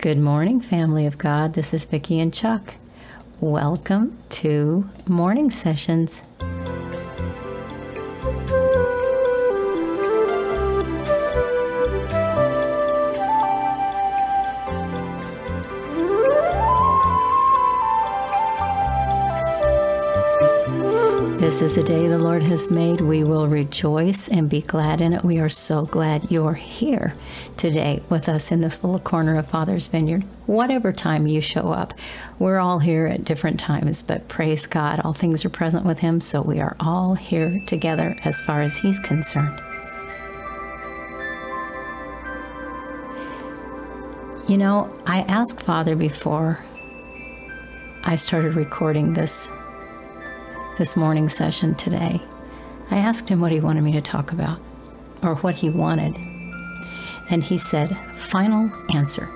Good morning, family of God. This is Vicki and Chuck. Welcome to Morning Sessions. This is the day the Lord has made. We will rejoice and be glad in it. We are so glad you're here today with us in this little corner of Father's Vineyard. Whatever time you show up, we're all here at different times, but praise God, all things are present with Him, so we are all here together as far as He's concerned. You know, I asked Father before I started recording this this morning session today, I asked him what he wanted me to talk about or what he wanted. And he said, Final answer.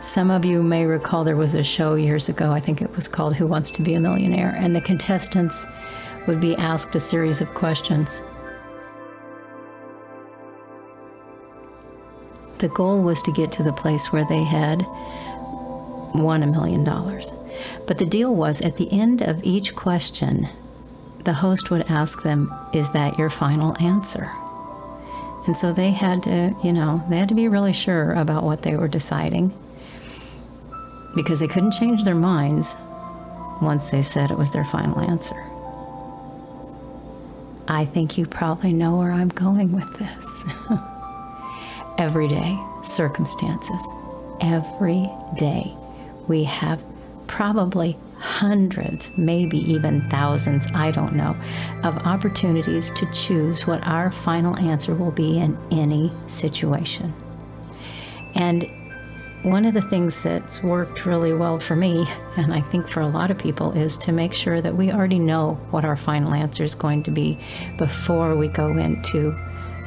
Some of you may recall there was a show years ago, I think it was called Who Wants to Be a Millionaire, and the contestants would be asked a series of questions. The goal was to get to the place where they had won a million dollars. But the deal was at the end of each question, the host would ask them, Is that your final answer? And so they had to, you know, they had to be really sure about what they were deciding because they couldn't change their minds once they said it was their final answer. I think you probably know where I'm going with this. everyday circumstances, every day, we have probably hundreds, maybe even thousands, I don't know, of opportunities to choose what our final answer will be in any situation. And one of the things that's worked really well for me, and I think for a lot of people, is to make sure that we already know what our final answer is going to be before we go into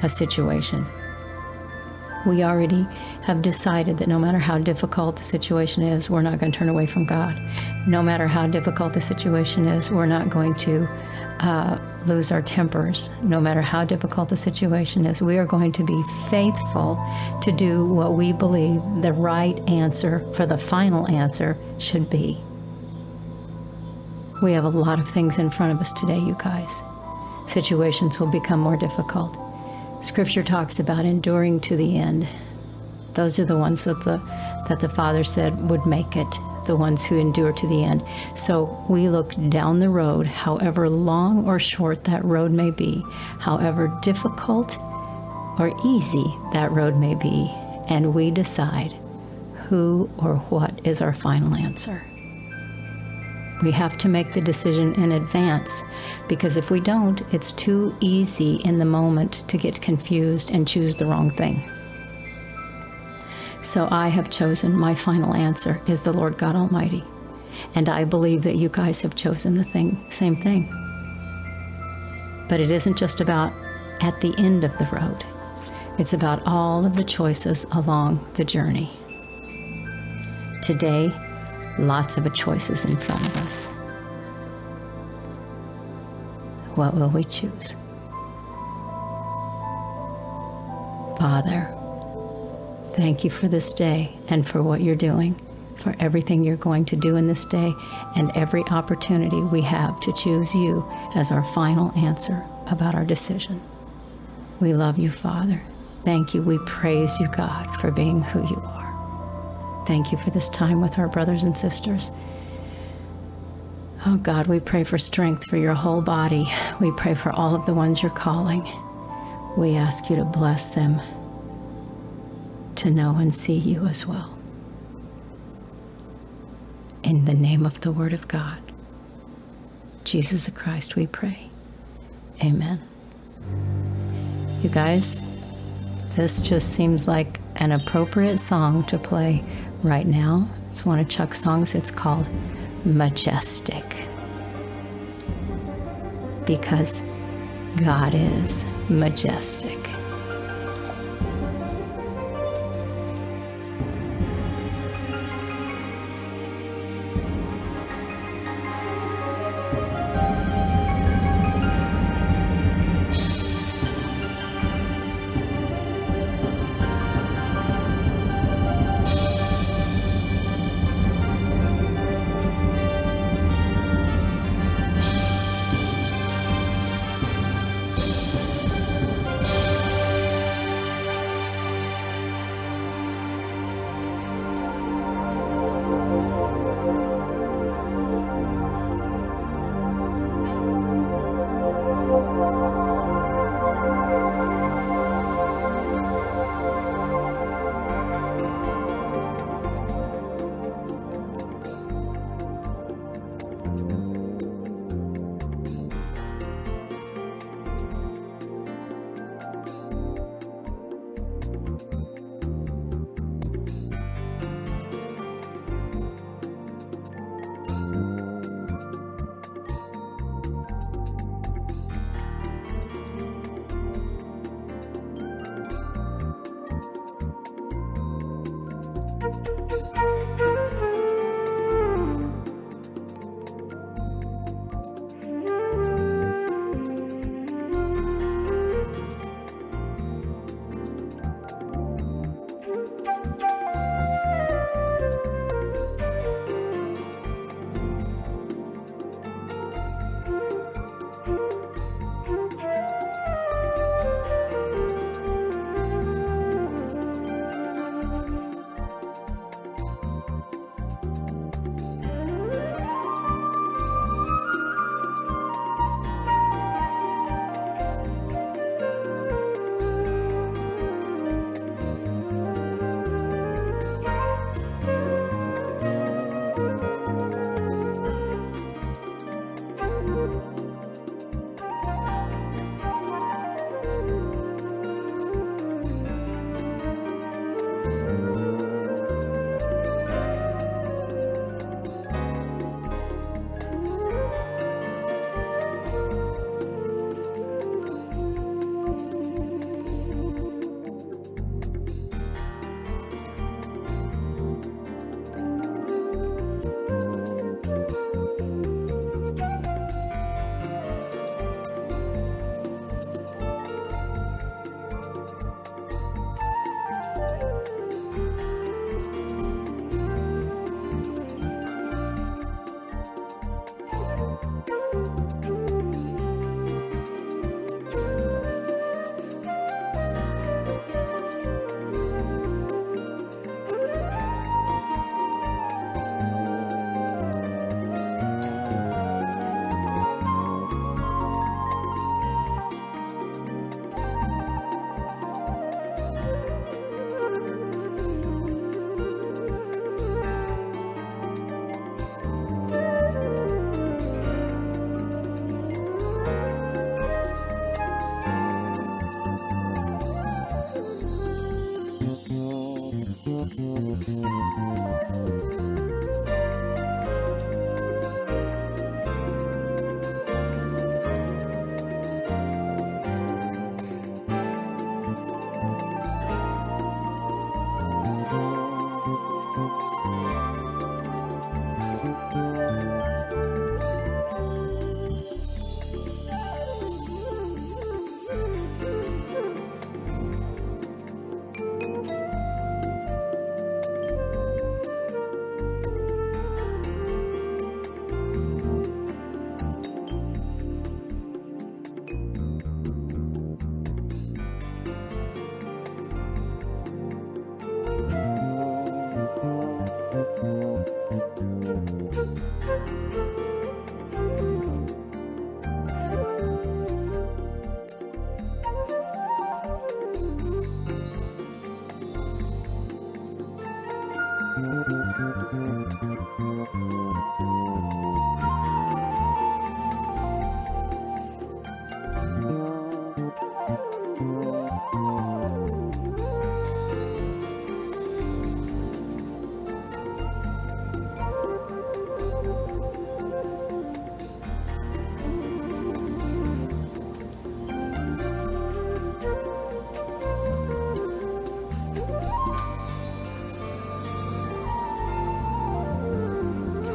a situation. We already have decided that no matter how difficult the situation is, we're not going to turn away from God. No matter how difficult the situation is, we're not going to uh, lose our tempers. No matter how difficult the situation is, we are going to be faithful to do what we believe the right answer for the final answer should be. We have a lot of things in front of us today, you guys. Situations will become more difficult. Scripture talks about enduring to the end. Those are the ones that the that the Father said would make it, the ones who endure to the end. So we look down the road, however long or short that road may be, however difficult or easy that road may be, and we decide who or what is our final answer. We have to make the decision in advance because if we don't, it's too easy in the moment to get confused and choose the wrong thing. So I have chosen my final answer is the Lord God Almighty. And I believe that you guys have chosen the thing, same thing. But it isn't just about at the end of the road. It's about all of the choices along the journey. Today, lots of choices in front of us. What will we choose? Father, Thank you for this day and for what you're doing, for everything you're going to do in this day, and every opportunity we have to choose you as our final answer about our decision. We love you, Father. Thank you. We praise you, God, for being who you are. Thank you for this time with our brothers and sisters. Oh, God, we pray for strength for your whole body. We pray for all of the ones you're calling. We ask you to bless them to know and see you as well. In the name of the Word of God, Jesus Christ, we pray. Amen. You guys, this just seems like an appropriate song to play right now. It's one of Chuck's songs. It's called Majestic. Because God is majestic.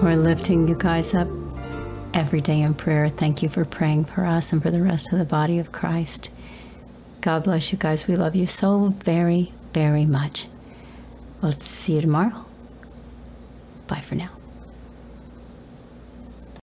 We're lifting you guys up every day in prayer. Thank you for praying for us and for the rest of the body of Christ. God bless you guys. We love you so very, very much. We'll see you tomorrow. Bye for now.